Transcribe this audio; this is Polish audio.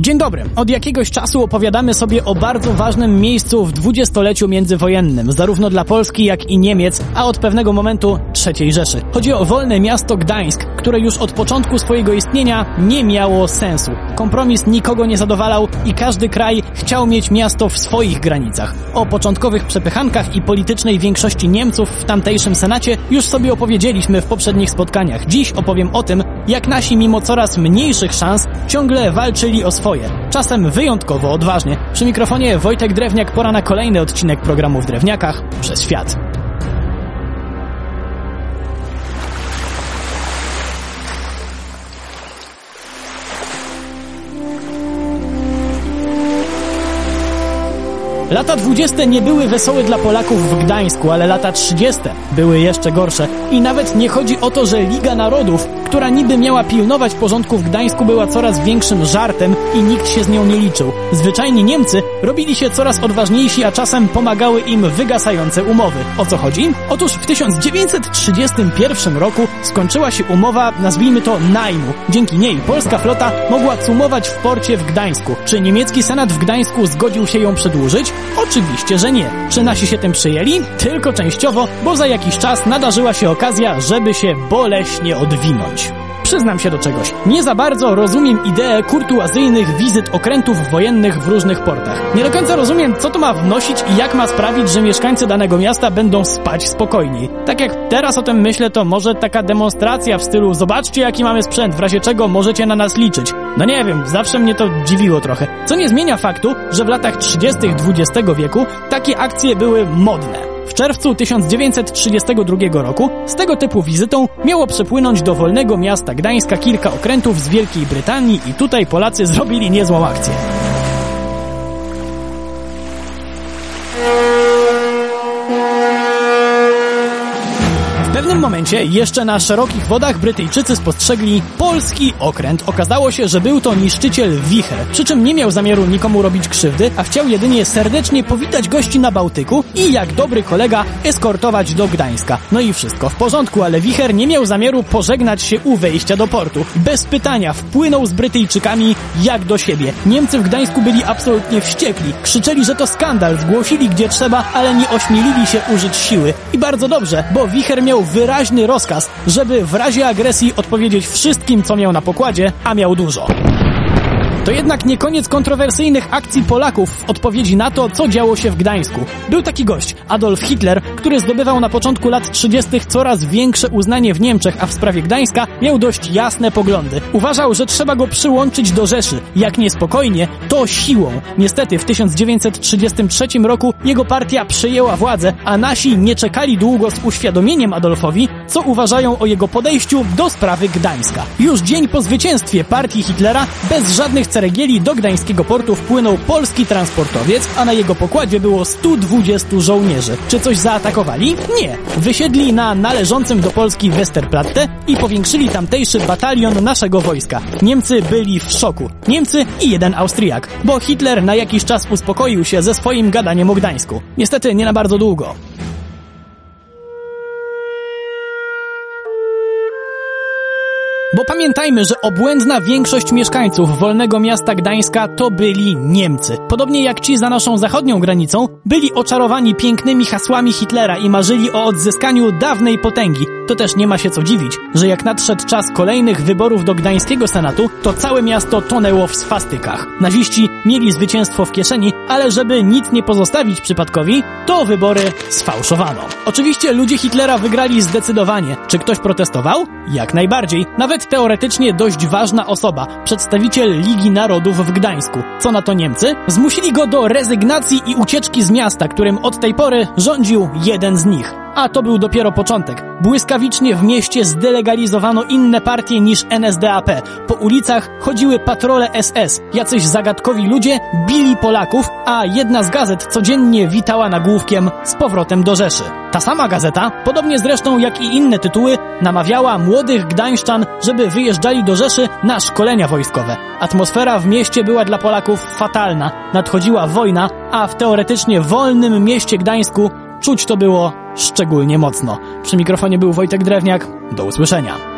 Dzień dobry. Od jakiegoś czasu opowiadamy sobie o bardzo ważnym miejscu w dwudziestoleciu międzywojennym, zarówno dla Polski, jak i Niemiec, a od pewnego momentu III Rzeszy. Chodzi o wolne miasto Gdańsk, które już od początku swojego istnienia nie miało sensu. Kompromis nikogo nie zadowalał i każdy kraj chciał mieć miasto w swoich granicach. O początkowych przepychankach i politycznej większości Niemców w tamtejszym Senacie już sobie opowiedzieliśmy w poprzednich spotkaniach. Dziś opowiem o tym, jak nasi mimo coraz mniejszych szans ciągle walczyli o swoje. Czasem wyjątkowo odważnie. Przy mikrofonie Wojtek Drewniak, pora na kolejny odcinek programu w Drewniakach przez świat. Lata 20. nie były wesołe dla Polaków w Gdańsku, ale lata 30. były jeszcze gorsze. I nawet nie chodzi o to, że Liga Narodów, która niby miała pilnować porządku w Gdańsku, była coraz większym żartem i nikt się z nią nie liczył. Zwyczajni Niemcy robili się coraz odważniejsi, a czasem pomagały im wygasające umowy. O co chodzi? Otóż w 1931 roku skończyła się umowa, nazwijmy to najmu. Dzięki niej polska flota mogła cumować w porcie w Gdańsku. Czy niemiecki senat w Gdańsku zgodził się ją przedłużyć? Oczywiście, że nie. Czy nasi się tym przyjęli? Tylko częściowo, bo za jakiś czas nadarzyła się okazja, żeby się boleśnie odwinąć. Przyznam się do czegoś. Nie za bardzo rozumiem ideę kurtuazyjnych wizyt okrętów wojennych w różnych portach. Nie do końca rozumiem, co to ma wnosić i jak ma sprawić, że mieszkańcy danego miasta będą spać spokojniej. Tak jak teraz o tym myślę, to może taka demonstracja w stylu zobaczcie jaki mamy sprzęt, w razie czego możecie na nas liczyć. No nie wiem, zawsze mnie to dziwiło trochę. Co nie zmienia faktu, że w latach 30. XX wieku takie akcje były modne. Czerwcu 1932 roku z tego typu wizytą miało przepłynąć do wolnego miasta Gdańska kilka okrętów z Wielkiej Brytanii i tutaj Polacy zrobili niezłą akcję. Pewnym momencie, jeszcze na szerokich wodach, Brytyjczycy spostrzegli polski okręt. Okazało się, że był to niszczyciel Wicher, przy czym nie miał zamiaru nikomu robić krzywdy, a chciał jedynie serdecznie powitać gości na Bałtyku i jak dobry kolega eskortować do Gdańska. No i wszystko w porządku, ale Wicher nie miał zamiaru pożegnać się u wejścia do portu. Bez pytania wpłynął z Brytyjczykami jak do siebie. Niemcy w Gdańsku byli absolutnie wściekli. Krzyczeli, że to skandal, zgłosili gdzie trzeba, ale nie ośmielili się użyć siły. I bardzo dobrze, bo Wicher miał wyraźny rozkaz, żeby w razie agresji odpowiedzieć wszystkim, co miał na pokładzie, a miał dużo. To jednak nie koniec kontrowersyjnych akcji Polaków w odpowiedzi na to, co działo się w Gdańsku. Był taki gość, Adolf Hitler, który zdobywał na początku lat 30. coraz większe uznanie w Niemczech, a w sprawie Gdańska miał dość jasne poglądy. Uważał, że trzeba go przyłączyć do Rzeszy. Jak niespokojnie, to siłą. Niestety w 1933 roku jego partia przejęła władzę, a nasi nie czekali długo z uświadomieniem Adolfowi, co uważają o jego podejściu do sprawy Gdańska. Już dzień po zwycięstwie partii Hitlera bez żadnych ceregieli do gdańskiego portu wpłynął polski transportowiec, a na jego pokładzie było 120 żołnierzy. Czy coś zaatakowali? Nie. Wysiedli na należącym do Polski Westerplatte i powiększyli tamtejszy batalion naszego wojska. Niemcy byli w szoku. Niemcy i jeden Austriak, bo Hitler na jakiś czas uspokoił się ze swoim gadaniem o Gdańsku. Niestety nie na bardzo długo. Bo pamiętajmy, że obłędna większość mieszkańców wolnego miasta Gdańska to byli Niemcy. Podobnie jak ci za naszą zachodnią granicą, byli oczarowani pięknymi hasłami Hitlera i marzyli o odzyskaniu dawnej potęgi. To też nie ma się co dziwić, że jak nadszedł czas kolejnych wyborów do Gdańskiego Senatu, to całe miasto tonęło w swastykach. Naziści mieli zwycięstwo w kieszeni, ale żeby nic nie pozostawić przypadkowi, to wybory sfałszowano. Oczywiście ludzie Hitlera wygrali zdecydowanie. Czy ktoś protestował? Jak najbardziej. Nawet teoretycznie dość ważna osoba, przedstawiciel Ligi Narodów w Gdańsku. Co na to Niemcy? Zmusili go do rezygnacji i ucieczki z miasta, którym od tej pory rządził jeden z nich. A to był dopiero początek. Błyskawicznie w mieście zdelegalizowano inne partie niż NSDAP. Po ulicach chodziły patrole SS. Jacyś zagadkowi ludzie bili Polaków, a jedna z gazet codziennie witała nagłówkiem z powrotem do Rzeszy. Ta sama gazeta, podobnie zresztą jak i inne tytuły, namawiała młodych gdańszczan, żeby wyjeżdżali do Rzeszy na szkolenia wojskowe. Atmosfera w mieście była dla Polaków fatalna. Nadchodziła wojna, a w teoretycznie wolnym mieście Gdańsku czuć to było szczególnie mocno. Przy mikrofonie był Wojtek Drewniak. Do usłyszenia.